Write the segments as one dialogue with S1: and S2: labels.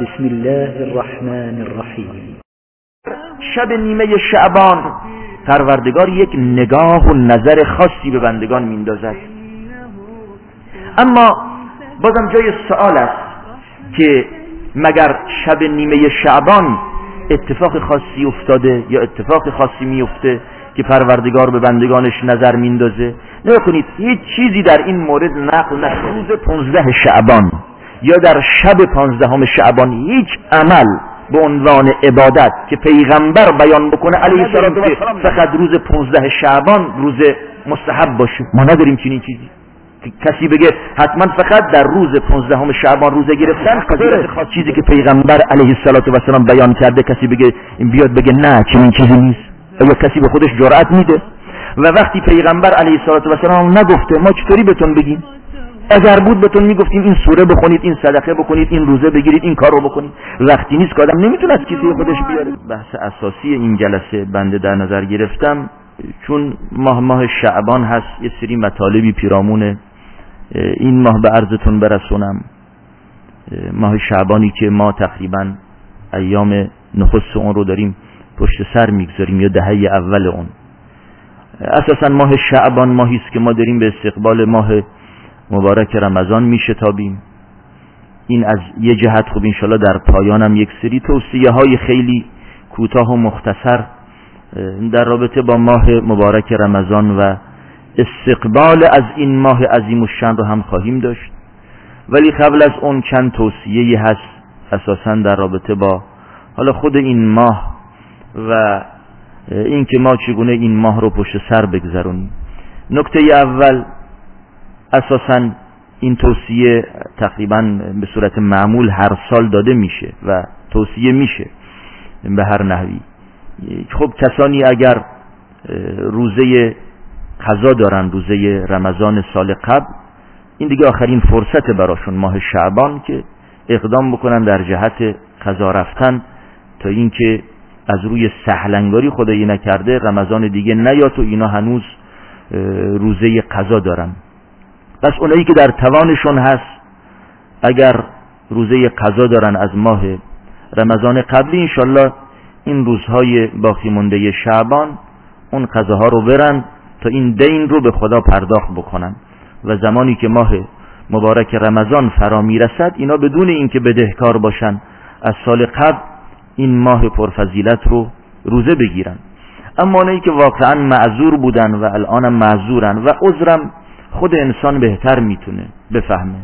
S1: بسم الله الرحمن الرحیم.
S2: شب نیمه شعبان. پروردگار یک نگاه و نظر خاصی به بندگان میندازد اما بازم جای سوال است که مگر شب نیمه شعبان اتفاق خاصی افتاده یا اتفاق خاصی میفته که پروردگار به بندگانش نظر میندازه نگاه کنید هیچ چیزی در این مورد نقل نشده. روز پونزده شعبان. یا در شب پانزدهم شعبان هیچ عمل به عنوان عبادت که پیغمبر بیان بکنه علیه السلام که فقط روز پونزده شعبان روز مستحب باشه. ما نداریم چنین چیزی. کسی بگه حتما فقط در روز پونزدهم شعبان روزه گرفتن خاص چیزی که پیغمبر علیه السلام بیان کرده کسی بگه بیاد بگه نه چنین چیزی نیست. یا کسی به خودش جرأت میده؟ و وقتی پیغمبر علیه السلام نگفته ما چطوری بهتون بگیم؟ اگر بود بهتون می‌گفتیم این سوره بخونید این صدقه بکنید این روزه بگیرید این کار رو بکنید وقتی نیست که آدم نمی‌تونه از کسی خودش بیاره. بحث اساسی این جلسه بنده در نظر گرفتم. چون ماه ماه شعبان هست یه سری مطالبی پیرامونه. این ماه به عرضتون برسونم. ماه شعبانی که ما تقریبا ایام نخست اون رو داریم پشت سر می‌گذاریم یا دهه اول اون. اساسا ماه شعبان ماهی است که ما داریم به استقبال ماه مبارک رمضان میشتابیم. این از یه جهت خوب انشالله در پایانم یک سری توصیه های خیلی کوتاه و مختصر در رابطه با ماه مبارک رمضان و استقبال از این ماه عظیم و شن رو هم خواهیم داشت. ولی قبل از اون چند توصیه هست اساسا در رابطه با حالا خود این ماه و اینکه ما چگونه این ماه رو پشت سر بگذرونیم. نکته اول اساسا این توصیه تقریبا به صورت معمول هر سال داده میشه و توصیه میشه به هر نحوی. خب کسانی اگر روزه قضا دارن روزه رمضان سال قبل این دیگه آخرین فرصت براشون ماه شعبان که اقدام بکنن در جهت قضا رفتن تا اینکه از روی سهلنگاری خدایی نکرده رمضان دیگه نیاد و اینا هنوز روزه قضا دارن. پس اونایی که در توانشون هست اگر روزه قضا دارن از ماه رمضان قبلی انشالله این روزهای باقی مونده شعبان اون قضاها رو برن تا این دین رو به خدا پرداخت بکنن. و زمانی که ماه مبارک رمضان فرا می‌رسد اینا بدون اینکه بدهکار باشن از سال قبل این ماه پرفضیلت رو روزه بگیرن. اما اونایی که واقعا معذور بودن و الانم معذورن و عذرم خود انسان بهتر می‌تونه بفهمه.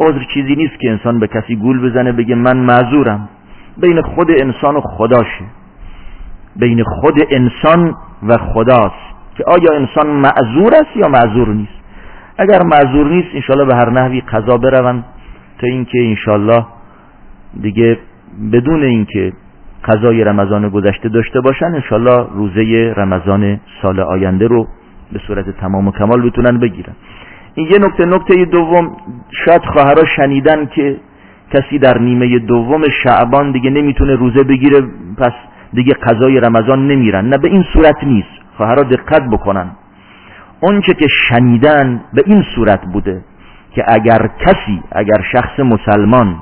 S2: عذر چیزی نیست که انسان به کسی گول بزنه بگه من معذورم. بین خود انسان و خداشه بین خود انسان و خداست که آیا انسان معذور است یا معذور نیست؟ اگر معذور نیست انشالله به هر نحوی قضا برون تا اینکه انشالله دیگه بدون اینکه قضای رمضان گذشته داشته باشن انشالله روزه رمضان سال آینده رو به صورت تمام و کمال بتونن بگیرن. این یه نکته نکته دوم شاید خواهرها شنیدن که کسی در نیمه دوم شعبان دیگه نمی‌تونه روزه بگیره پس دیگه قضای رمضان نمیرن. نه به این صورت نیست. خواهرها دقت بکنن. اونچه که شنیدن به این صورت بوده که اگر کسی اگر شخص مسلمان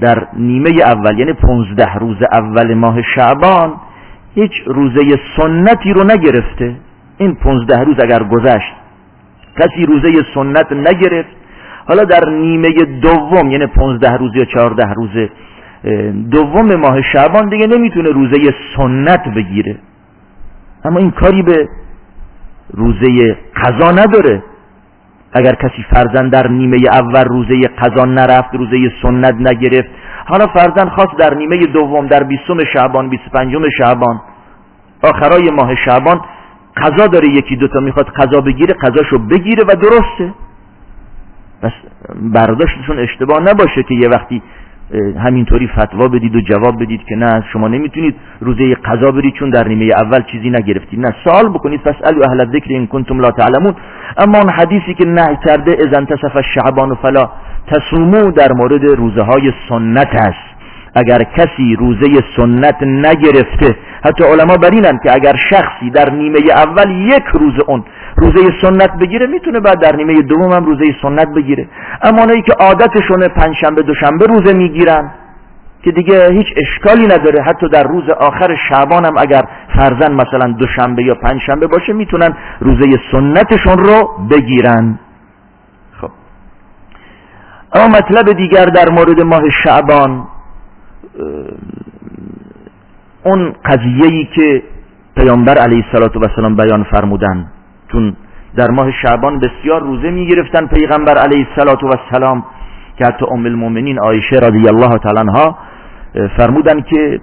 S2: در نیمه اول یعنی پونزده روز اول ماه شعبان هیچ روزه سنتی رو نگرفته این پونزده روز اگر گذشت کسی روزه سنت نگرفت. حالا در نیمه دوم یعنی پونزده روز یا چهارده روز دوم ماه شعبان دیگه نمی‌تونه روزه سنت بگیره. اما این کاری به روزه قضا نداره. اگر کسی فرزن در نیمه اول روزه قضا نرفت روزه سنت نگرفت حالا فرزن خواست در نیمه دوم در بیستم شعبان بیست پنجم شعبان آخرای ماه شعبان قضا داره یکی دوتا می‌خواد قضا بگیره قضاشو بگیره و درسته. بس برداشتشون اشتباه نباشه که یه وقتی همینطوری فتوا بدید و جواب بدید که نه شما نمی‌تونید روزه قضا برید چون در نیمه اول چیزی نگرفتید. نه سوال بکنید فاسالوا اهل الذکر ان کنتم لا تعلمون. اما اون حدیثی که نهی کرده اذا انتصف الشعبان فلا تصومو در مورد روزه های سنت است. اگر کسی روزه سنت نگرفته حتی علما بر اینن که اگر شخصی در نیمه اول یک روز اون روزه سنت بگیره می‌تونه بعد در نیمه دوم هم روزه سنت بگیره. اما اونایی که عادتشونه پنجشنبه دوشنبه روزه می‌گیرن که دیگه هیچ اشکالی نداره. حتی در روز آخر شعبان هم اگر فرزن مثلا دوشنبه یا پنجشنبه باشه می‌تونن روزه سنتشون رو بگیرن. خب. اما مطلب دیگر در مورد ماه شعبان اون قضیه‌ای که پیامبر علیه السلام بیان فرمودن. چون در ماه شعبان بسیار روزه می‌گرفتن پیغمبر علیه السلام که حتی ام المؤمنین عایشه رضی الله تعالی عنها فرمودن که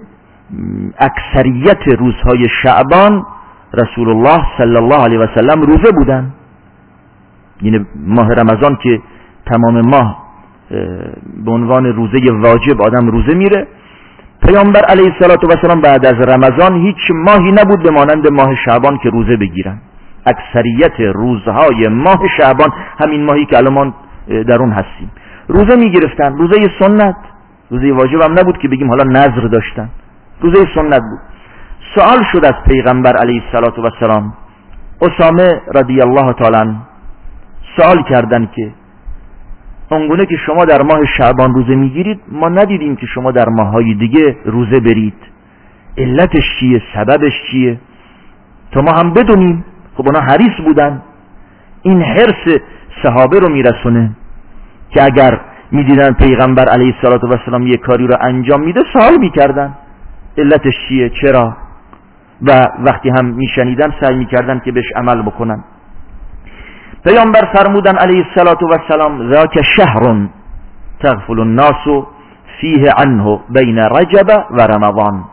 S2: اکثریت روزهای شعبان رسول الله صلی الله علیه و سلم روزه بودن. یعنی ماه رمضان که تمام ماه به عنوان روزه واجب آدم روزه میره. پیامبر علیه السلام بعد از رمضان هیچ ماهی نبود به مانند ماه شعبان که روزه بگیرن. اکثریت روزهای ماه شعبان همین ماهی که الان در اون هستیم. روزه می‌گرفتن. روزه سنت. روزه واجب هم نبود که بگیم حالا نظر داشتن. روزه سنت بود. سوال شد از پیغمبر علیه السلام اسامه رضی الله تعالی سوال کردن که اونگونه که شما در ماه شعبان روزه می‌گیرید ما ندیدیم که شما در ماههای دیگه روزه برید. علتش چیه؟ سببش چیه؟ تا ما هم بدونیم. خب اونا حریص بودن. این حرس صحابه رو میرسونه که اگر می‌دیدن پیغمبر علیه السلام یه کاری رو انجام میده سوال می‌کردن. علتش چیه؟ چرا؟ و وقتی هم میشنیدن سعی می‌کردن که بهش عمل بکنن. پیامبر فرمودن علیه السلام ذاک شهر تغفل الناس فیه عنه بین رجب و رمضان.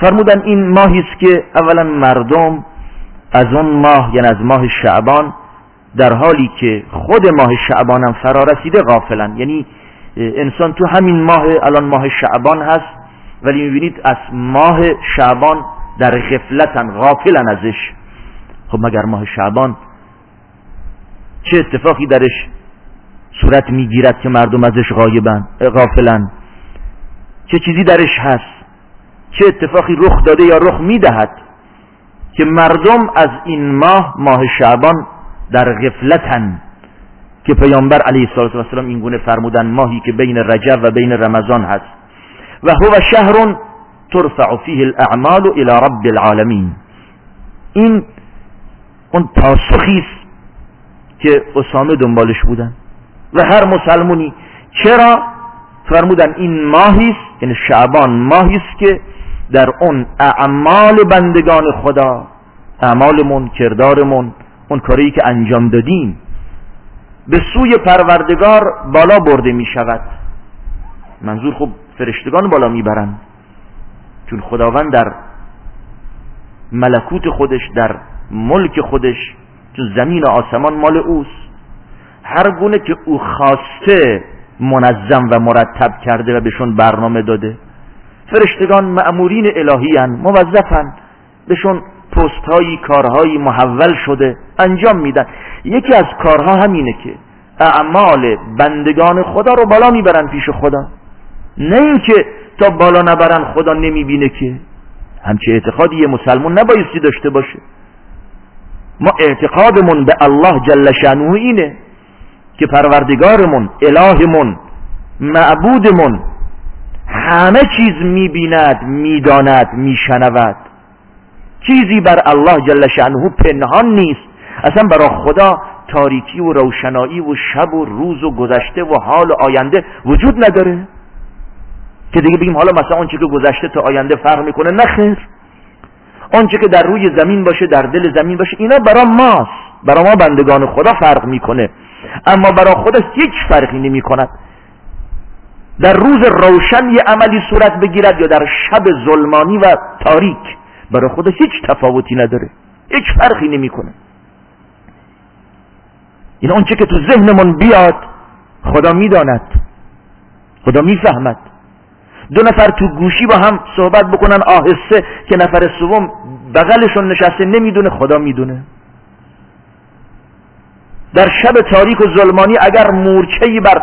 S2: فرمودن این ماهی است که اولا مردم از اون ماه یعنی از ماه شعبان در حالی که خود ماه شعبان هم فرا رسیده غافلن یعنی انسان تو همین ماه الان ماه شعبان هست ولی می‌بینید از ماه شعبان در غفلتن غافلن ازش خب مگر ماه شعبان چه اتفاقی درش صورت می‌گیرد که مردم ازش غایبن غافلن چه چیزی درش هست؟ چه اتفاقی رخ داده یا رخ می‌دهد که مردم از این ماه ماه شعبان در غفلتن؟ که پیامبر علیه السلام این گونه فرمودن ماهی که بین رجب و بین رمضان هست. و هو شهر ترفع فیه الاعمال الى رب العالمین. این اون پاسخی است که اسامه دنبالش بودن. و هر مسلمونی چرا فرمودن این ماهی است؟ یعنی شعبان ماهی است که در اون اعمال بندگان خدا اعمالمون کردارمون اون کاری که انجام دادیم به سوی پروردگار بالا برده می شود. منظور خب فرشتگان بالا می‌برند چون خداوند در ملکوت خودش در ملک خودش چون زمین و آسمان مال اوست. هر گونه که او خواسته منظم و مرتب کرده و بهشون برنامه داده. فرشتگان معمورین الهی هن موظفن بهشون پست هایی کارهایی محول شده انجام میدن. یکی از کارها همینه که اعمال بندگان خدا رو بالا می‌برن پیش خدا. نه اینکه تا بالا نبرن خدا نمی‌بینه که. همچه اعتقادی یه مسلمون نبایستی داشته باشه. ما اعتقادمون به الله جل شانه اینه که پروردگارمون الهمون معبودمون همه چیز می‌بیند می‌داند میشنود. چیزی بر الله جل شانه پنهان نیست. اصلا برای خدا تاریکی و روشنایی و شب و روز و گذشته و حال و آینده وجود نداره. که دیگه بگیم حالا مثلا اون که گذشته تا آینده فرق می‌کنه نه خیر. آنچه که در روی زمین باشه در دل زمین باشه اینا برا ماست. برا ما بندگان خدا فرق می‌کنه. اما برا خدا هیچ فرقی نمی کند در روز روشن یه عملی صورت بگیرد یا در شب ظلمانی و تاریک. برای خدا هیچ تفاوتی نداره. هیچ فرقی نمی‌کنه. این آنچه که تو ذهنمون بیاد خدا می‌داند. خدا می‌فهمد. دو نفر تو گوشی با هم صحبت بکنن آهسته که نفر سوم بغلشون نشسته نمی‌دونه خدا می‌دونه. در شب تاریک و ظلمانی اگر مورچهی بر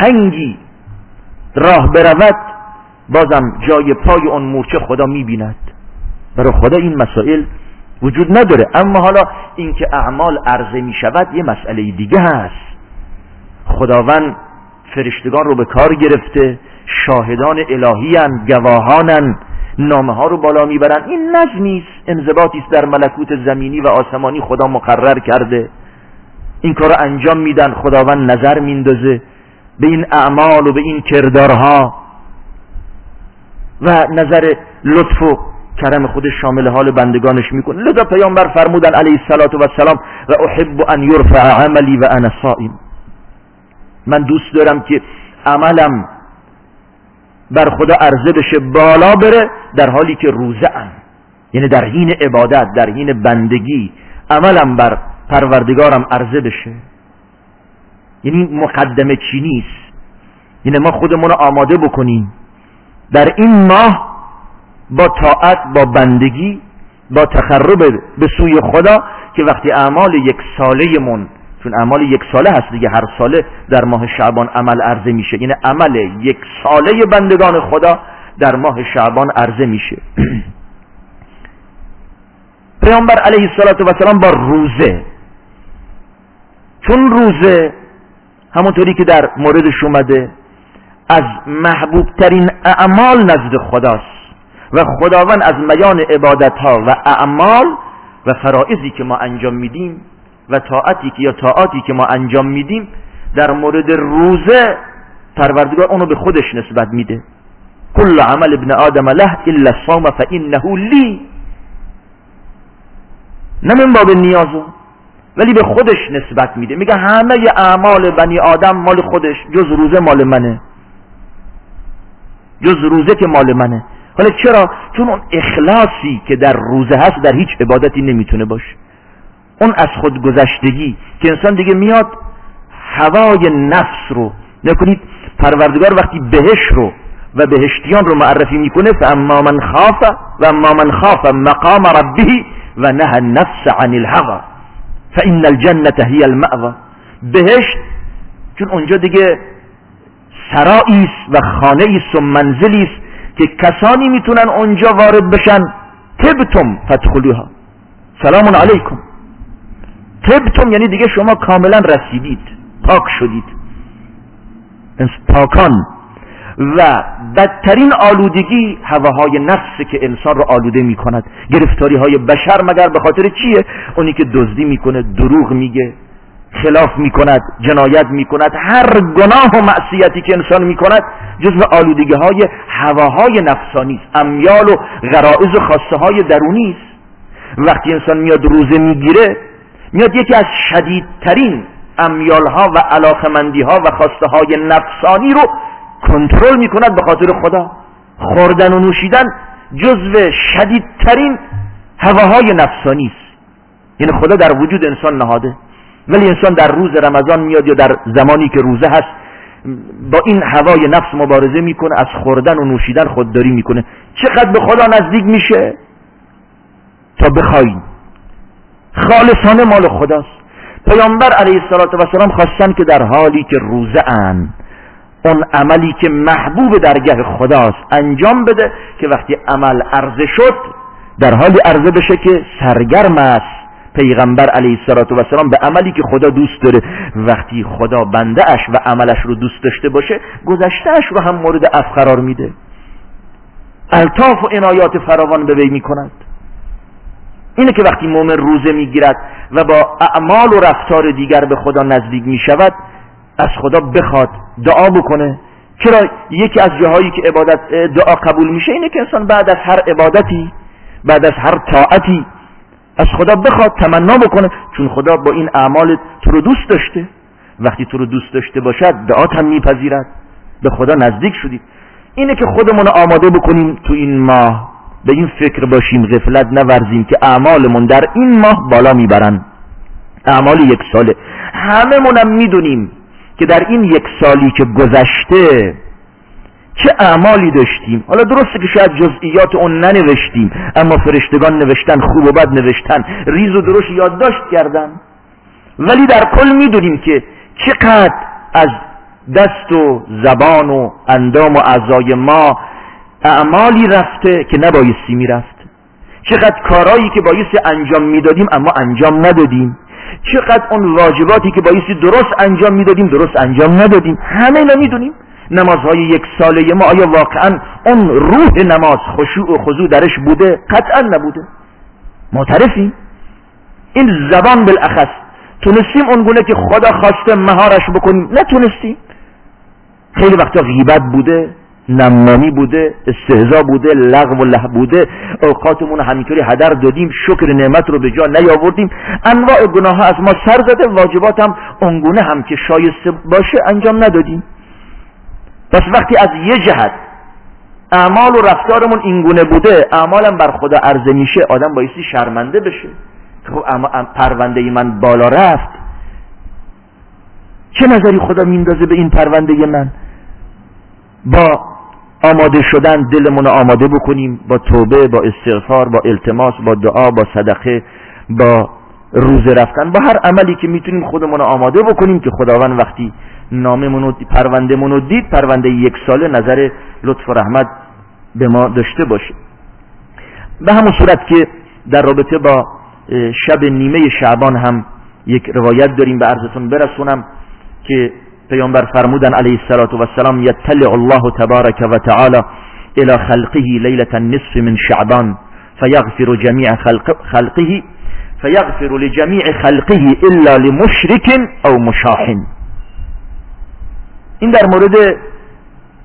S2: سنگی راه برود بازم جای پای اون مورچه خدا می‌بیند. برای خدا این مسائل وجود نداره. اما حالا اینکه اعمال عرضه می شود یه مسئله دیگه هست. خداوند فرشتگان رو به کار گرفته. شاهدان الهیان گواهانن نامه ها رو بالا می‌برن. این نظمی است انضباطی است در ملکوت زمینی و آسمانی خدا مقرر کرده. این کار رو انجام میدن. خداوند نظر میندازه. به این اعمال و به این کردارها. و نظر لطف و کرم خودش شامل حال بندگانش می‌کنه لذا پیامبر فرمودن علیه الصلاة و السلام و احب ان یرفع عملی و انا صائم. من دوست دارم که عملم بر خدا عرضه بشه بالا بره در حالی که روزه ام. یعنی در حین عبادت در حین بندگی عملم بر پروردگارم عرضه بشه. یعنی مقدمه چی نیست؟ یعنی ما خودمون رو آماده بکنیم. در این ماه با طاعت با بندگی با تخرب به سوی خدا که وقتی اعمال یک ساله من چون اعمال یک ساله هست دیگه هر ساله در ماه شعبان عمل عرضه میشه. یعنی عمل یک ساله بندگان خدا در ماه شعبان عرضه میشه. پیامبر علیه السلام با روزه چون روزه همونطوری که در موردش اومده از محبوب ترین اعمال نزد خداست و خداوند از میان عبادت ها و اعمال و فرائضی که ما انجام میدیم و طاعتی که یا طاعاتی که ما انجام میدیم در مورد روزه پروردگار اونو به خودش نسبت میده. کل عمل ابن آدم له الا الصوم فانه لی. نه من باب نیازو ولی به خودش نسبت میده. میگه همه اعمال بنی آدم مال خودش جز روزه مال منه. جز روزه که مال منه. حالا چرا؟ چون اون اخلاصی که در روزه هست در هیچ عبادتی نمی‌تونه باشه. اون از خود گذشتگی که انسان دیگه میاد هوای نفس رو نکنید پروردگار وقتی بهش رو و بهشتیان رو معرفی می‌کنه فاما من خاف و اما من خاف مقام ربه و نه النفس عن الهوى فان الجنه هي المأوى بهشت چون اونجا دیگه سرایی است و خانه است و منزلی است که کسانی می‌تونن اونجا وارد بشن تبتم فتخلوها سلام علیکم. تبتم یعنی دیگه شما کاملا رسیدید پاک شدید. پاکان. و بدترین آلودگی هواهای نفس که انسان رو آلوده می کند گرفتاری های بشر مگر به خاطر چیه؟ اونی که دزدی می‌کنه دروغ میگه خلاف می کند جنایت می کند هر گناه و معصیتی که انسان می کند جزو آلودگی های هواهای نفسانی است. امیال و غرائز و خواسته های درونی است. وقتی انسان میاد روزه می‌گیره میاد یکی از شدیدترین امیالها و علاقمندی ها و خواسته های نفسانی رو کنترل می کند به خاطر خدا. خوردن و نوشیدن جزو شدیدترین هواهای نفسانی است. یعنی خدا در وجود انسان نهاده. ولی انسان در روز رمضان میاد یا در زمانی که روزه هست با این هوای نفس مبارزه می‌کنه از خوردن و نوشیدن خودداری می‌کنه. چقدر به خدا نزدیک میشه؟ تا بخواین خالصانه مال خداست. پیامبر علیه السلام خواستن که در حالی که روزه ان اون عملی که محبوب درگه خداست انجام بده که وقتی عمل عرضه شد در حالی عرضه بشه که سرگرم است. پیغمبر علیه السلام به عملی که خدا دوست داره وقتی خدا بنده اش و عملش رو دوست داشته باشه گذشتهش رو هم مورد اف قرار میده. الطاف و عنایات فراوان به وی می‌کند. اینه که وقتی مؤمن روزه می‌گیرد و با اعمال و رفتار دیگر به خدا نزدیک می‌شود از خدا بخواد دعا بکنه. چرا یکی از جاهایی که عبادت دعا قبول میشه اینه که انسان بعد از هر عبادتی بعد از هر طاعتی از خدا بخواد تمنا بکنه. چون خدا با این اعمال تو رو دوست داشته. وقتی تو رو دوست داشته باشد دعات هم میپذیرد. به خدا نزدیک شدید اینه که خودمون آماده بکنیم تو این ماه. به این فکر باشیم غفلت نورزیم که اعمالمون در این ماه بالا می‌برن. اعمال یک ساله. هممونم می‌دونیم که در این یک سالی که گذشته چه اعمالی داشتیم. حالا درسته که شاید جزئیات اون ننوشتیم اما فرشتگان نوشتن خوب و بد نوشتن ریز و درشت یادداشت کردن. ولی در کل می‌دونیم که چقدر از دست و زبان و اندام و اعضای ما اعمالی رفته که نبایستی می‌رفت. چقدر کارایی که بایستی انجام می‌دادیم اما انجام ندادیم. چقدر اون واجباتی که بایستی درست انجام می‌دادیم درست انجام ندادیم. همه اینا می‌دونیم. نمازهای یک ساله ما آیا واقعا اون روح نماز خشوع و خضوع درش بوده؟ قطعا نبوده. معترفیم. این زبان بالاخص تونستیم اونگونه که خدا خواسته مهارش بکنیم. نتونستیم. خیلی وقتا غیبت بوده. نمانی بوده استهزا بوده لغو و له بوده اوقاتمون همینطوری هدر دادیم شکر نعمت رو به جا نیاوردیم. انواع گناه ها از ما سر زده واجبات هم اونگونه هم که شایسته باشه انجام ندادیم. پس وقتی از یه جهت اعمال و رفتارمون اینگونه بوده اعمالم بر خدا عرضه میشه آدم بایستی شرمنده بشه. خب پرونده من بالا رفت. چه نظری خدا میندازه به این پرونده من؟ با آماده شدن دلمون رو آماده بکنیم با توبه با استغفار با التماس با دعا با صدقه با روزه رفتن با هر عملی که می‌تونیم خودمون رو آماده بکنیم که خداوند وقتی ناممون و پرونده رو دید پرونده یک ساله نظر لطف و رحمت به ما داشته باشه. به همون صورت که در رابطه با شب نیمه شعبان هم یک روایت داریم به عرضتون برسونم که پیامبر فرمودن علیه والسلام یطلع الله تبارک و تعالی الى خلقه لیلة النصف من شعبان فیغفر جمیع خلق خلقه فیغفر لجمیع خلقه الا لمشرک او مشاحن این در مورد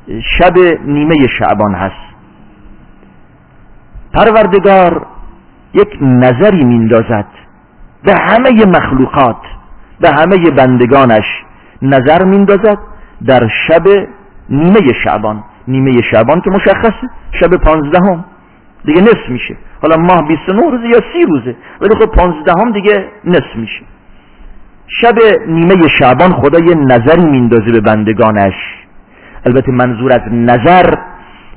S2: شب نیمه شعبان هست. پروردگار یک نظری میندازد به همه مخلوقات به همه بندگانش نظر میندازد در شب نیمه شعبان. نیمه شعبان که مشخصه شب پانزدهم. دیگه نصف میشه. حالا ماه 29 روزه یا سی روزه. ولی خب پانزدهم دیگه نصف میشه. شب نیمه شعبان خدا یه نظری میندازه به بندگانش. البته منظور از نظر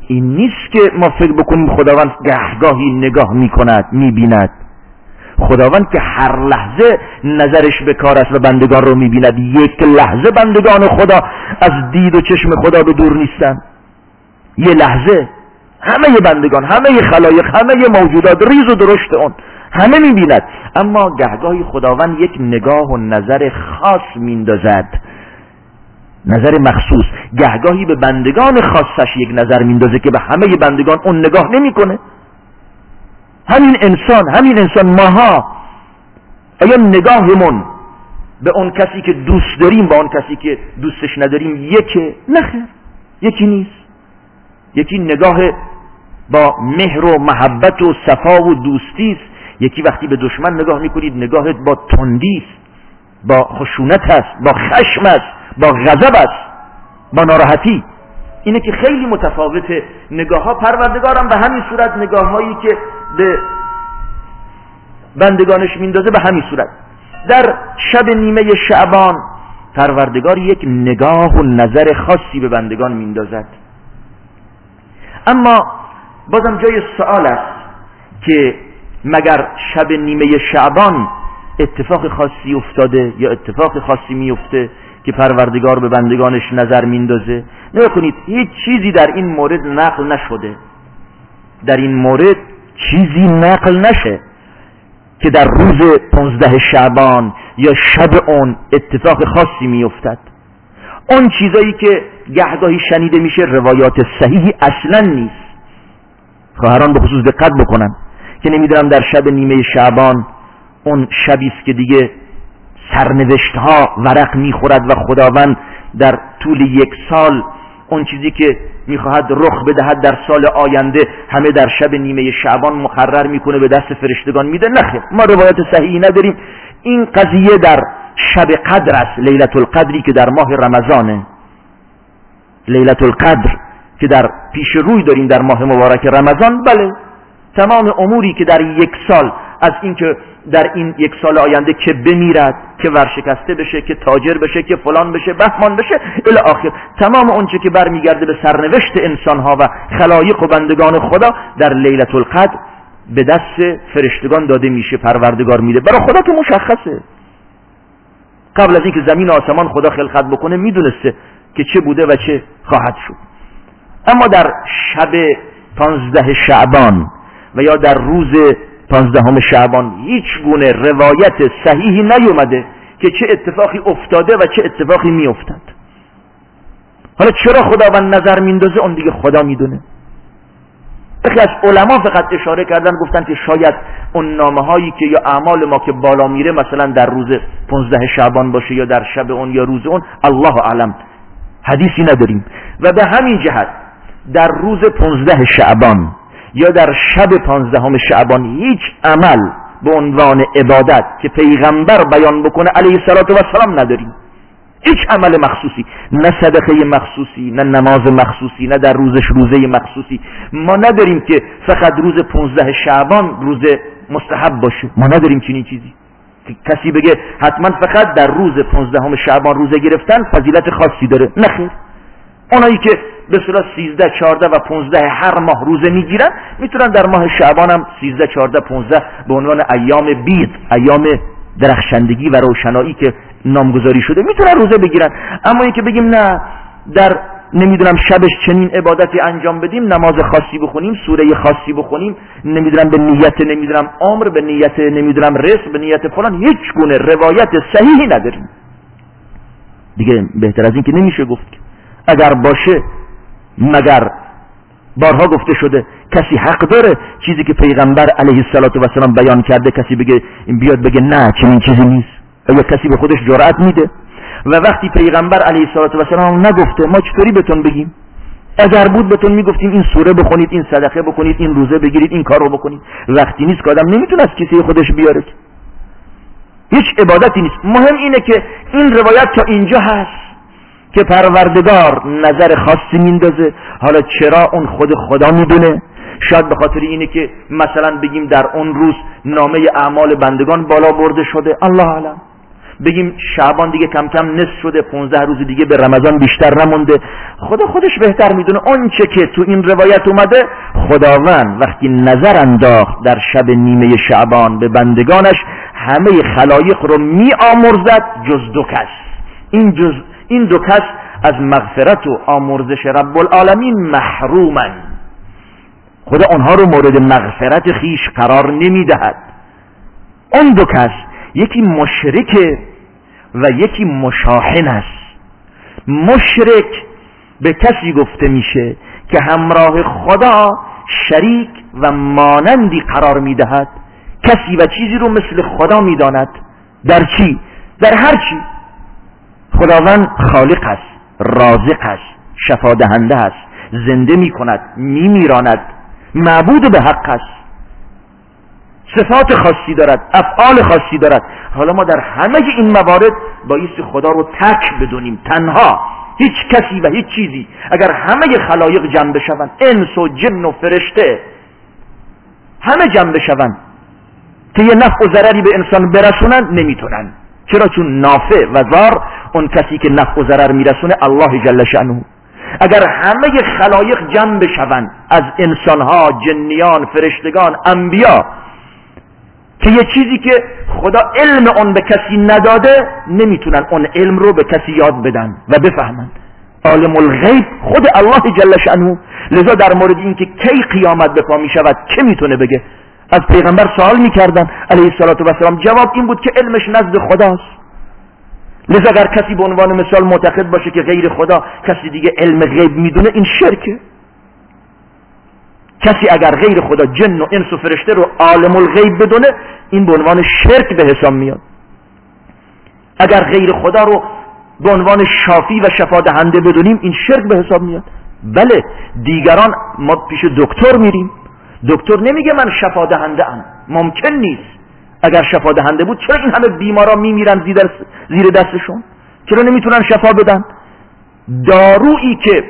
S2: این نیست که ما فکر بکنیم خداوند گهگاهی نگاه می‌کند می‌بیند. خداوند که هر لحظه نظرش به کار است و بندگان رو می‌بیند. یک لحظه بندگان خدا از دید و چشم خدا به دور نیستن. یه لحظه. همه بندگان همه خلایق همه موجودات ریز و درشت اون. همه می‌بیند. اما گهگاهی خداوند یک نگاه و نظر خاص میندازد. نظر مخصوص. گهگاهی به بندگان خاصش یک نظر میندازه که به همه بندگان اون نگاه نمی‌کنه. همین انسان همین انسان ماها آیا نگاهمون به اون کسی که دوست داریم با اون کسی که دوستش نداریم یکی نخیر یکی نیست. یکی نگاه با مهر و محبت و صفا و دوستی است. یکی وقتی به دشمن نگاه می‌کنید نگاهت با تندی است با خشونت است با خشم است با غضب است با ناراحتی. اینه که خیلی متفاوت نگاه ها پروردگارم به همین صورت نگاه هایی که به بندگانش میندازه به همین صورت. در شب نیمه شعبان پروردگار یک نگاه و نظر خاصی به بندگان میندازد. اما بازم جای سوال است که مگر شب نیمه شعبان اتفاق خاصی افتاده یا اتفاق خاصی میفته که پروردگار به بندگانش نظر میندازه؟ نگاه کنید هیچ چیزی در این مورد نقل نشده. در این مورد چیزی نقل نشه که در روز پنزده شعبان یا شب اون اتفاق خاصی میافتد. اون چیزایی که گهگاهی شنیده میشه روایات صحیحی اصلا نیست. خواهران به خصوص دقت بکنن که نمی‌دونم در شب نیمه شعبان اون شبی است که دیگه سرنوشت ها ورق می‌خورد و خداوند در طول یک سال اون چیزی که می‌خواهد رخ بدهد در سال آینده همه در شب نیمه شعبان مقرر می‌کنه به دست فرشتگان میده نخیر ما روایت صحیحی نداریم. این قضیه در شب قدر است لیلت القدری که در ماه رمضانه. لیلت القدر که در پیش روی داریم در ماه مبارک رمضان. بله تمام اموری که در یک سال از اینکه در این یک سال آینده که بمیرد که ورشکسته بشه که تاجر بشه که فلان بشه بهمان بشه الی آخر. تمام اونچه که برمیگرده به سرنوشت انسان ها و خلایق و بندگان خدا در لیلت القدر به دست فرشتگان داده میشه پروردگار میده. برای خدا که مشخصه. قبل از اینکه زمین و آسمان خدا خلقت بکنه می‌دونسته که چه بوده و چه خواهد شد. اما در شب پانزده شعبان و یا در روز پانزدهم شعبان هیچ گونه روایت صحیحی نیومده که چه اتفاقی افتاده و چه اتفاقی میافتد. حالا چرا خداوند نظر میندازه اون دیگه خدا می‌دونه. برخی از علما فقط اشاره کردن گفتن که شاید اون نامه هایی که یا اعمال ما که بالا میره مثلا در روز 15 شعبان باشه یا در شب اون یا روز اون الله اعلم. حدیثی نداریم. و به همین جهت در روز 15 شعبان یا در شب 15 شعبان هیچ عمل به عنوان عبادت که پیغمبر بیان بکنه علیه السلام نداریم. هیچ عمل مخصوصی. نه صدقه مخصوصی نه نماز مخصوصی نه در روزش روزه مخصوصی. ما نداریم که فقط روز 15 شعبان روز مستحب باشه. ما نداریم چنین چیزی. کسی بگه حتما فقط در روز 15 شعبان روزه گرفتن فضیلت خاصی داره. نخیر اونایی که به صورت 13 14 و 15 هر ماه روزه می‌گیرن می‌تونن در ماه شعبان هم 13 14 15 به عنوان ایام بید ایام درخشندگی و روشنایی که نامگذاری شده می‌تونن روزه بگیرن. اما اینکه بگیم نه در نمی‌دونم شبش چنین عبادتی انجام بدیم نماز خاصی بخونیم سوره خاصی بخونیم نمی‌دونم به نیت نمی‌دونم عمر به نیت نمی‌دونم رزق به نیت فلان هیچ گونه روایت صحیحی نداریم. دیگه بهتر از این که نمیشه گفت اگر باشه مگر بارها گفته شده کسی حق داره چیزی که پیغمبر علیه السلام بیان کرده کسی بگه این بیاد بگه نه چنین چیزی نیست. یا کسی به خودش جرأت میده؟ و وقتی پیغمبر علیه السلام نگفته ما چطوری بهتون بگیم؟ اگر بود بهتون می‌گفتیم این سوره بخونید این صدقه بکنید این روزه بگیرید این کار رو بکنید. وقتی نیست که آدم نمی‌تونه از کسی خودش بیاره هیچ عبادتی نیست. مهم اینه که این روایت تا اینجا هست. که پروردگار نظر خاصی میندازه. حالا چرا اون خود خدا می‌دونه؟ شاید به خاطر اینه که مثلا بگیم در اون روز نامه اعمال بندگان بالا برده شده. الله علم بگیم شعبان دیگه کم کم نصف شده 15 روز دیگه به رمضان بیشتر نمونده. خدا خودش بهتر می‌دونه. آنچه که تو این روایت اومده خداوند وقتی نظر انداخت در شب نیمه شعبان به بندگانش همه خلایق رو می آمرزد جز دو کس. این, جز این دو کس از مغفرت و آمرزش رب العالمین محرومن. خدا آنها رو مورد مغفرت خیش قرار نمی‌دهد. اون دو کس یکی مشرک و یکی مشاحن است. مشرک به کسی گفته میشه که همراه خدا شریک و مانندی قرار می‌دهد. کسی و چیزی رو مثل خدا می‌داند. در چی؟ در هر چی. خداوند خالق است رازق است شفا دهنده است زنده می کند می میراند معبود به حق است. صفات خاصی دارد افعال خاصی دارد. حالا ما در همه این موارد بایستی خدا رو تک بدونیم تنها هیچ کسی و هیچ چیزی. اگر همه خلایق جمع بشوند انس و جن و فرشته همه جمع بشوند که یه نفع و ضرری به انسان برسونن نمی‌تونن. چرا؟ چون نافع و زار اون کسی که نفع و ضرر میرسونه الله جل شأنه. اگر همه خلایق جمع بشوند از انسانها جنیان فرشتگان انبیا که یه چیزی که خدا علم اون به کسی نداده نمی‌تونن اون علم رو به کسی یاد بدن و بفهمند عالم الغیب خود الله جل شأنه. لذا در مورد اینکه کی قیامت به پا می شود که می‌تونه بگه؟ از پیغمبر سوال می‌کردن. علیه السلام جواب این بود که علمش نزد خداست. لذا اگر کسی به عنوان مثال معتقد باشه که غیر خدا کسی دیگه علم غیب می‌دونه این شرکه. کسی اگر غیر خدا جن و انس و فرشته رو عالم الغیب بدونه این به عنوان شرک به حساب میاد. اگر غیر خدا رو به عنوان شافی و شفا دهنده بدونیم این شرک به حساب میاد. بله دیگران ما پیش دکتر میریم. دکتر نمیگه من شفا دهنده ام. ممکن نیست. اگر شفا دهنده بود چرا این همه بیمارا میمیرن زیر دستشون؟ چرا نمی‌تونن شفا بدن؟ دارویی که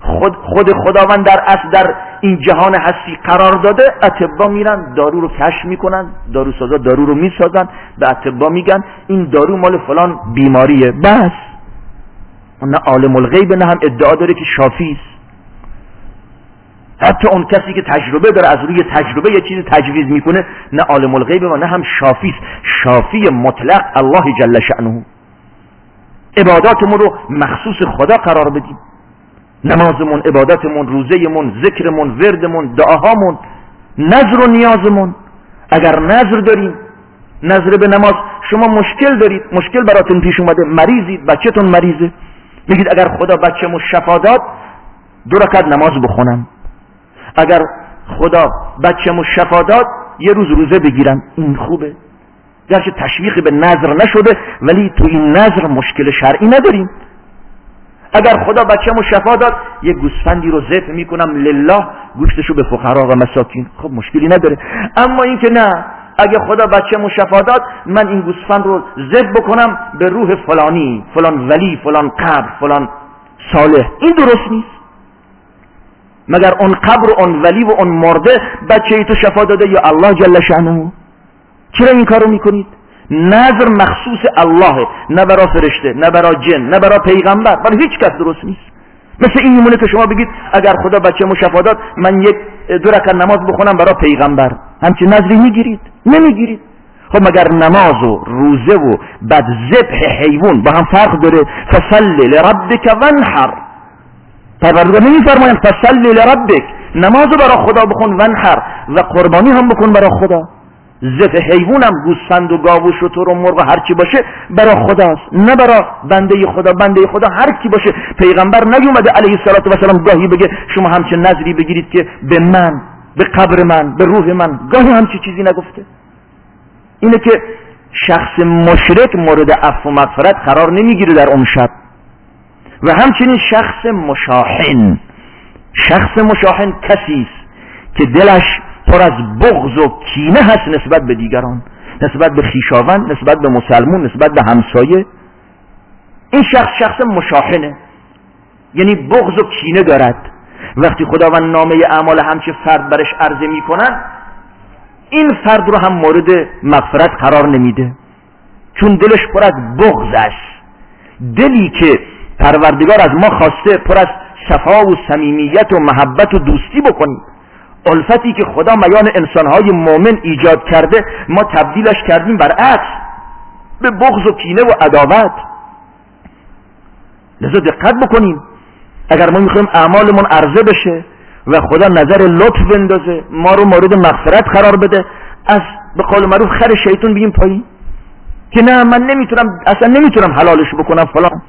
S2: خود, خود خداوند در اصل در این جهان هستی قرار داده اتبا میرن دارو رو کشف می‌کنن دارو سازا دارو رو می‌سازن به اتبا میگن این دارو مال فلان بیماریه. بس. نه عالم الغیب نه هم ادعا داره که شافی است. حتی اون کسی که تجربه داره از روی تجربه یه چیزی تجویز می‌کنه نه عالم الغیب و نه هم شافی شافی مطلق الله جل شأنه. عباداتمون رو مخصوص خدا قرار بدیم. نمازمون عبادتمون روزهمون ذکرمون وردمون دعاهامون نظر و نیازمون. اگر نظر داریم نظر به نماز شما مشکل دارید. مشکل براتون پیش اومده. مریضید بچهتون مریضه. میگید اگر خدا بچه‌مو شفا داد دو رکعت نماز بخونم. اگر خدا بچه‌مو شفا داد یه روز روزه بگیرم این خوبه. گرچه تشویقی به نظر نشده ولی تو این نظر مشکل شرعی نداریم. اگر خدا بچه‌مو شفا داد یه گوسفندی رو ذبح می‌کنم لله گوشتشو به فقرا و مساکین. خب مشکلی نداره. اما اینکه نه اگه خدا بچه شفا داد من این گوسفند رو ذبح بکنم به روح فلانی فلان ولی فلان قبر فلان صالح. این درست نیست. مگر اون قبر و اون ولی و اون مرده بچه ای تو شفا داده یا الله جل شأنه؟ چرا این کارو می‌کنید؟ نظر مخصوص الله نه برا فرشته نه برا جن نه برا پیغمبر برای هیچ کس درست نیست. مثل این میمونه که شما بگید اگر خدا بچه شفا داد من یک دو رکعت نماز بخونم برا پیغمبر. همچین نظری می‌گیرید؟ نمی‌گیرید. خب مگر نماز و روزه و بعد ذبح حیوان با هم فرق داره؟ فصلی لربک ونحر پروردگار نمیفرمایند فصلی لربک نماز برا خدا بخون ونحر و قربانی هم بکن برا خدا. زف حیوانم گوسفند و گاو و شتر و مرغ و هر چی باشه برا خداست. نه برا بنده خدا. بنده خدا هر کی باشه پیغمبر نیومده علیه الصلاه و سلام گاهی بگه شما همچه نظری بگیرید که به من به قبر من به روح من گاهی همچی چیزی نگفته. اینه که شخص مشرک مورد عفو و مغفرت قرار نمی‌گیره در اون شب. و همچنین شخص مشاحن. شخص مشاحن کسی است که دلش پر از بغض و کینه هست نسبت به دیگران نسبت به خیشاوند نسبت به مسلمون نسبت به همسایه. این شخص شخص مشاحنه. یعنی بغض و کینه دارد. وقتی خداوند نامه اعمال همچه فرد برش عرضه می‌کنن این فرد رو هم مورد مغفرت قرار نمیده. چون دلش پر از بغض است. دلی که پروردگار از ما خواسته پر از صفا و صمیمیت و محبت و دوستی بکنیم. الفتی که خدا میان انسانهای مؤمن ایجاد کرده ما تبدیلش کردیم برعکس به بغض و کینه و عداوت. لذا دقت بکنیم اگر ما می‌خوایم اعمالمون عرضه بشه و خدا نظر لطف بندازه ما رو مورد مغفرت قرار بده از به قول معروف خر شیطون بگیم پایین. که نه من نمی‌تونم اصلا نمی‌تونم حلالش بکنم فلان.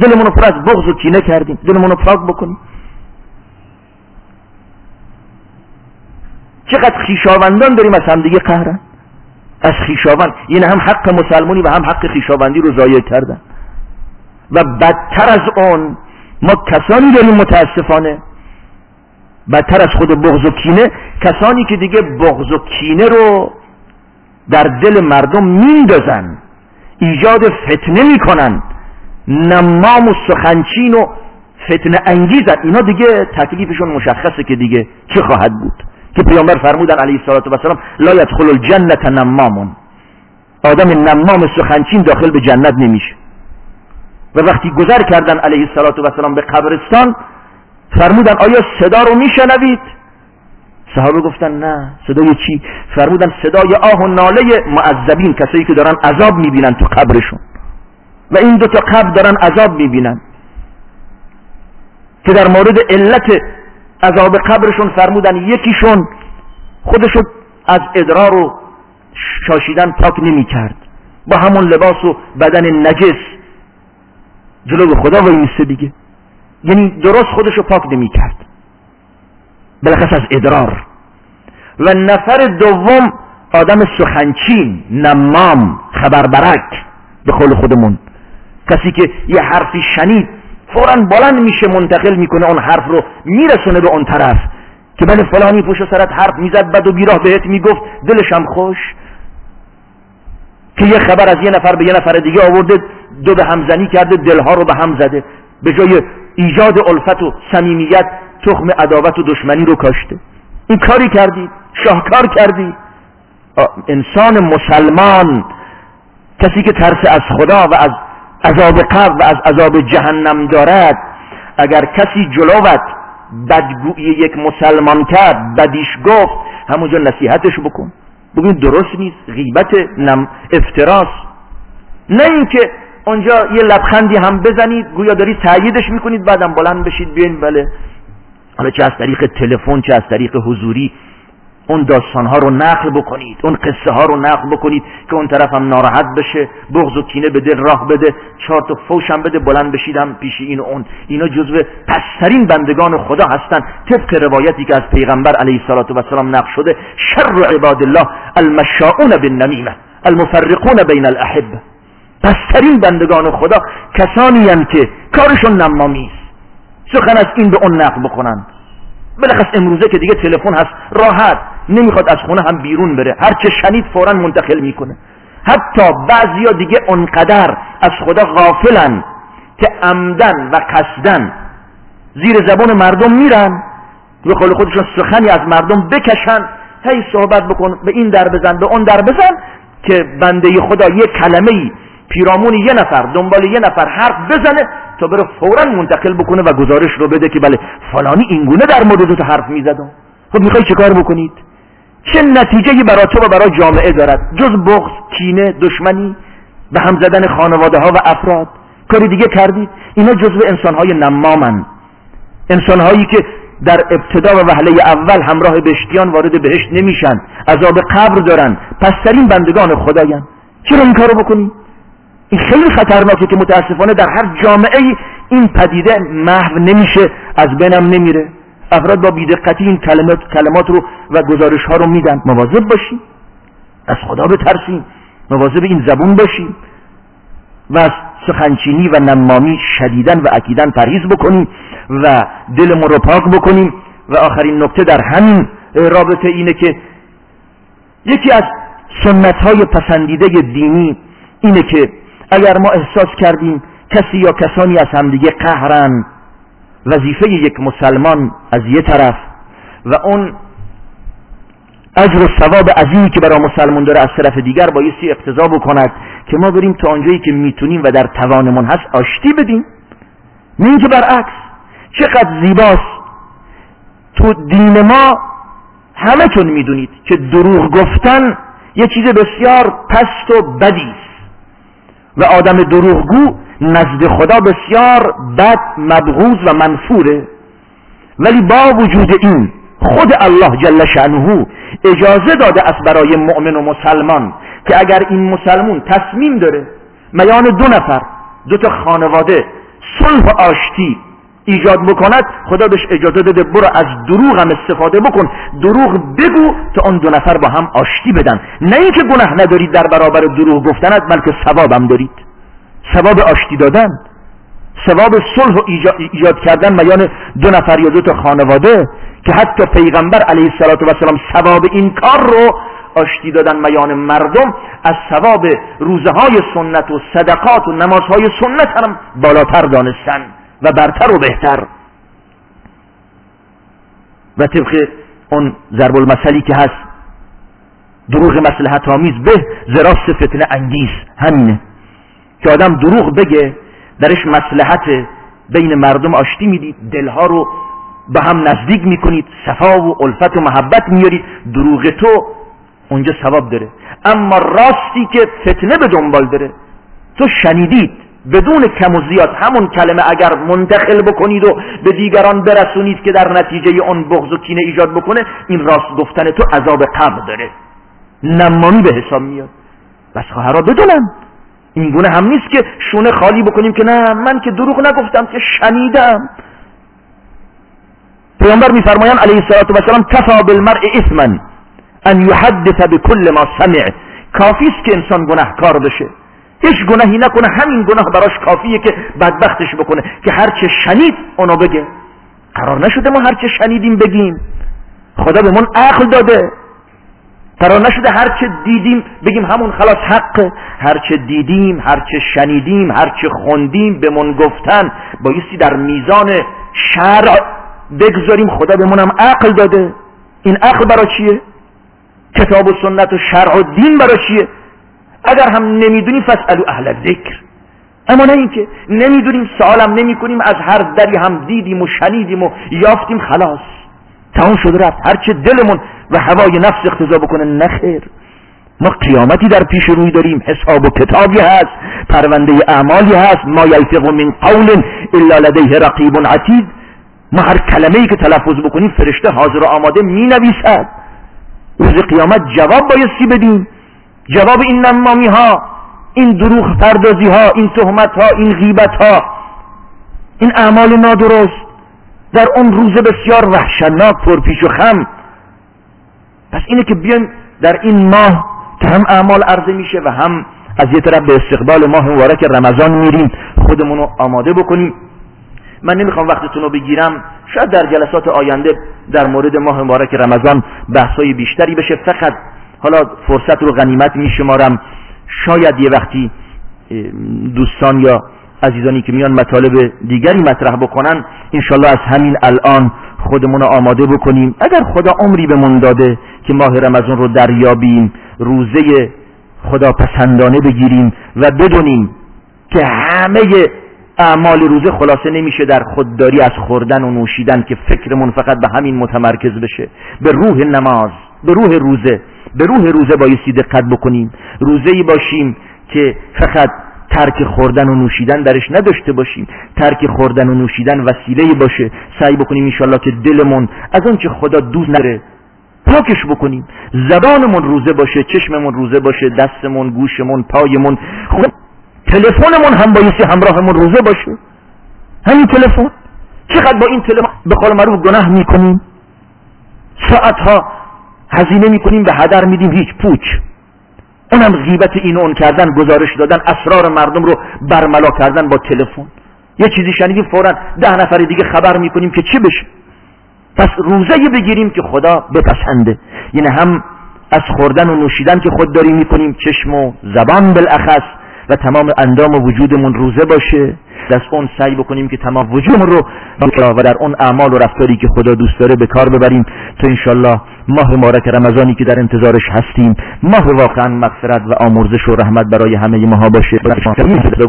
S2: دلمون رو پر از بغض و کینه کردیم. دلمون رو پاک بکنیم. چقدر خیشاوندان داریم از همدیگه قهرن؟ از خیشاوند. یعنی هم حق مسلمانی و هم حق خیشاوندی رو ضایع کردن. و بدتر از اون ما کسانی داریم متاسفانه. بدتر از خود بغض و کینه کسانی که دیگه بغض و کینه رو در دل مردم میندازن ایجاد فتنه می‌کنن. نمام و سخنچین و فتنه انگیزن اینا دیگه تکلیفشون مشخصه که دیگه چه خواهد بود؟ که پیامبر فرمودن علیه الصلاه و السلام لا يدخل الجنه نمامون. آدم نمام سخنچین داخل به جنت نمیشه. و وقتی گذر کردن علیه الصلاه و السلام به قبرستان فرمودن آیا صدا رو میشنوید؟ صحابه گفتن نه. صدای چی؟ فرمودن صدای آه و ناله معذبین کسایی که دارن عذاب می‌بینن تو قبرشون. و این دو تا قبر دارن عذاب می‌بینن. که در مورد علت عذاب قبرشون فرمودن یکیشون خودشو از ادرار و شاشیدن پاک نمی کرد با همون لباس و بدن نجس. جلو خدا وای میسته دیگه. یعنی درست خودشو پاک نمی کرد بلخص از ادرار. و نفر دوم آدم سخنچین نمام خبربرک به قول خودمون. کسی که یه حرفی شنید فورا بلند میشه منتقل می‌کنه اون حرف رو میرسونه به اون طرف که بله فلانی پشت سرت حرف می‌زد بد و بیراه بهت می‌گفت دلشم خوش. که یه خبر از یه نفر به یه نفر دیگه آورده دو به همزنی کرده دلها رو به هم زده. به جای ایجاد الفت و صمیمیت تخم عداوت و دشمنی رو کاشته. این کاری کردی شاهکار کردی. انسان مسلمان کسی که ترس از خدا و از عذاب قبر و از عذاب جهنم دارد. اگر کسی جلوت بدگویی یک مسلمان کرد بدیش گفت همونجا نصیحتش بکن. بگوین درست نیست غیبت نم افتراس. نه اینکه اونجا یه لبخندی هم بزنید گویا دارید تاییدش می‌کنید بعدم بلند بشید بیاین بله. حالا چه از طریق تلفن چه از طریق حضوری اون داستان ها رو نقل بکنید اون قصه ها رو نقل بکنید که اون طرف هم ناراحت بشه بغض و کینه به دل راه بده چهار تا فوشم بده بلند بشیدم پیش این و اون. اینا جزو پسترین بندگان خدا هستند طبق روایتی که از پیغمبر علیه الصلاه و السلام نقل شده شر عباد الله المشاؤون بالنمیمه المفرقون بین الاحبه پسترین بندگان خدا کسانی هم که کارشون نمامی است. سخن از این به اون نقل بکنن. بلخص امروزه که دیگه تلفن هست راحت. نمی‌خواد از خونه هم بیرون بره. هر چه شنید فورا منتقل می‌کنه. حتی بعضیا دیگه اونقدر از خدا غافلن که عمدن و قصدن. زیر زبان مردم میرن. به قول خودشون سخنی از مردم بکشن. هی صحبت بکن به این در بزن به اون در بزن که بنده خدا یه کلمه پیرامون یه نفر دنبال یه نفر حرف بزنه تا بره فورا منتقل بکنه و گزارش رو بده که بله فلانی اینگونه در مورد تو حرف می‌زد. خب می‌خوای چه کار بکنید؟ چه نتیجه برای تو و برای جامعه دارد؟ جز بغض کینه دشمنی به هم زدن خانواده ها و افراد. کاری دیگه کردید؟ اینا جزو انسان های نمامن. انسان هایی که در ابتدا و وهله اول همراه بهشتیان وارد بهشت نمیشن. عذاب قبر دارن. پس ترین بندگان خداین چرا این کارو بکنی این خیلی خطرناکه که متاسفانه در هر جامعه این پدیده محو نمیشه از بینم نمیره. افراد با بیدقتی این کلمات, کلمات رو و گزارش ها رو میدن. مواظب باشیم از خدا بترسیم مواظب این زبون باشیم و از سخنچینی و نمامی شدیدن و اکیدن پرهیز بکنیم و دلمون رو پاک بکنیم و آخرین نکته در همین رابطه اینه که یکی از سنت های پسندیده دینی اینه که اگر ما احساس کردیم کسی یا کسانی از همدیگه قهرن وظیفه یک مسلمان از یه طرف و اون اجر و ثواب عظیمی که برای مسلمان داره از طرف دیگر بایستی اقتضا بکند که ما بریم تا آنجایی که می‌تونیم و در توانمون هست آشتی بدیم. نه اینکه برعکس چقدر زیباست. تو دین ما همتون می‌دونید که دروغ گفتن یه چیز بسیار پست و بدی و آدم دروغگو نزد خدا بسیار بد مبغوز و منفوره ولی با وجود این خود الله جل شأنه اجازه داده است برای مؤمن و مسلمان که اگر این مسلمون تصمیم داره میان دو نفر دو تا خانواده صلح و آشتی ایجاد بکند خدا بهش اجازه داده برو از دروغ هم استفاده بکن دروغ بگو تا اون دو نفر با هم آشتی بدن. نه اینکه گناه ندارید در برابر دروغ گفتنت بلکه ثوابم دارید. ثواب آشتی دادن ثواب صلح و ایجاد کردن میان دو نفر یا دو تا خانواده که حتی پیغمبر علیه السلام ثواب این کار رو آشتی دادن میان مردم از ثواب روزه های سنت و صدقات و نمازهای سنت هم بالاتر دانستن و برتر و بهتر. و طبق اون ضرب المثلی که هست دروغ مسلحت آمیز به زراست فتنه انگیز همینه. که آدم دروغ بگه درش مسلحت بین مردم آشتی می‌دید دلها رو به هم نزدیک می‌کنید صفا و الفت و محبت میارید دروغ تو اونجا ثواب داره. اما راستی که فتنه به دنبال داره تو شنیدید بدون کم و زیاد همون کلمه اگر منتقل بکنید و به دیگران برسونید که در نتیجه اون بغض و کینه ایجاد بکنه این راست گفتن تو عذاب قبر داره. نمانی به حساب میاد. بس خواهرها بدونم این گونه هم نیست که شونه خالی بکنیم که نه من که دروغ نگفتم که شنیدم. پیامبر میفرمایند علیه الصلاه و السلام کفا بالمرء اثما ان یحدث بكل ما سمع. کافی است که انسان گناهکار بشه. هیچ گناهی نکنه همین گناه براش کافیه که بدبختش بکنه که هرچه شنید اونو بگه. قرار نشده ما هرچه شنیدیم بگیم. خدا به من عقل داده. قرار نشده هرچه دیدیم بگیم همون خلاص حق هرچه دیدیم هرچه شنیدیم هرچه خوندیم به من گفتن بایستی در میزان شرع بگذاریم خدا به منم عقل داده. این عقل برای چیه؟ کتاب و سنت و شرع و دین برای چیه؟ اگر هم نمی‌دونیم فسالو اهل ذکر اما نه اینکه نمی‌دونیم سوالم نمی کنیم از هر دری هم دیدیم و شنیدیم و یافتیم خلاص. تمام شده رفت. هرچه دلمون و هوای نفس اقتضا بکنه نخیر ما قیامتی در پیش روی داریم. حساب و کتابی هست. پرونده اعمالی هست. ما یلفظ من قول الا لدیه رقیب عتید. ما هر کلمه ای که تلفظ بکنیم فرشته حاضر و آماده می نویسد روز قیامت جواب بایستی بدیم. جواب این نمامی ها این دروغ پردازی ها این تهمت ها این غیبت ها این اعمال نادرست. در اون روز بسیار وحشتناک پرپیش و خم. پس اینه که بیایم در این ماه که هم اعمال عرضه میشه و هم از یه طرف به استقبال ماه مبارک رمضان میریم خودمون رو آماده بکنیم. من نمی‌خوام وقتتون رو بگیرم شاید در جلسات آینده در مورد ماه مبارک رمضان بحثای بیشتری بشه. فقط حالا فرصت رو غنیمت میشمارم. شاید یه وقتی دوستان یا عزیزانی که میان مطالب دیگری مطرح بکنن انشالله از همین الان خودمون رو آماده بکنیم. اگر خدا عمری بهمون داده که ماه رمضان رو دریابیم روزه خدا پسندانه بگیریم و بدونیم که همه اعمال روزه خلاصه نمیشه در خودداری از خوردن و نوشیدن که فکرمون فقط به همین متمرکز بشه. به روح نماز به روح روزه به روح روزه بایستی دقت بکنیم. روزه ای باشیم که فقط ترک خوردن و نوشیدن درش نداشته باشیم. ترک خوردن و نوشیدن وسیله باشه. سعی بکنیم انشالله که دلمون از اون که خدا دوست نره پاکش بکنیم. زبانمون روزه باشه چشممون روزه باشه دستمون گوشمون پایمون خود تلفنمون هم بایستی همراهمون روزه باشه. همین تلفن. چقدر با این تلفن به قول معروف گناه می‌کنیم؟ ساعتها هزینه می‌کنیم و هدر میدیم هیچ پوچ. اونم غیبت این اون کردن گزارش دادن اسرار مردم رو برملا کردن با تلفن. یه چیزی شنیدیم فورا ده نفر دیگه خبر می‌کنیم که چی بشه. پس روزه بگیریم که خدا بپسنده. یعنی هم از خوردن و نوشیدن که خود داریم می‌کنیم چشم و زبان بالاخص و تمام اندام و وجودمون روزه باشه. دست اون سعی بکنیم که تمام وجودمون رو و در اون اعمال و رفتاری که خدا دوست داره به کار ببریم. تا انشالله ماه مبارک رمضانی که در انتظارش هستیم. ماه واقعا مغفرت و آمرزش و رحمت برای همه ماها باشه.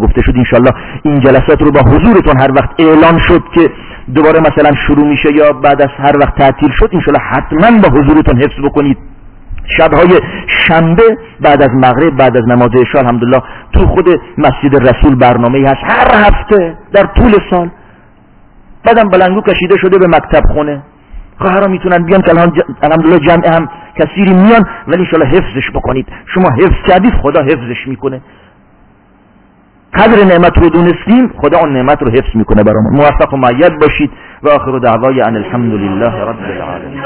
S2: گفته شد انشالله این جلسات رو با حضورتون هر وقت اعلان شد که دوباره مثلا شروع میشه یا بعد از هر وقت تعطیل شد انشالله حتما با حضورتون حفظ بکنید. شبهای شنبه بعد از مغرب بعد از نماز عشاء الحمدلله تو خود مسجد رسول برنامه هست. هر هفته در طول سال. بعدم بلنگو کشیده شده به مکتب خونه. خواهرها می‌تونن بیان که الحمدلله جمع هم کثیری میان ولی انشالله حفظش بکنید. شما حفظ کردید خدا حفظش می‌کنه. قدر نعمت رو دونستیم خدا اون نعمت رو حفظ می‌کنه برامون. موفق و معید باشید. و آخر دعوای ان الحمد لله رب العالمین.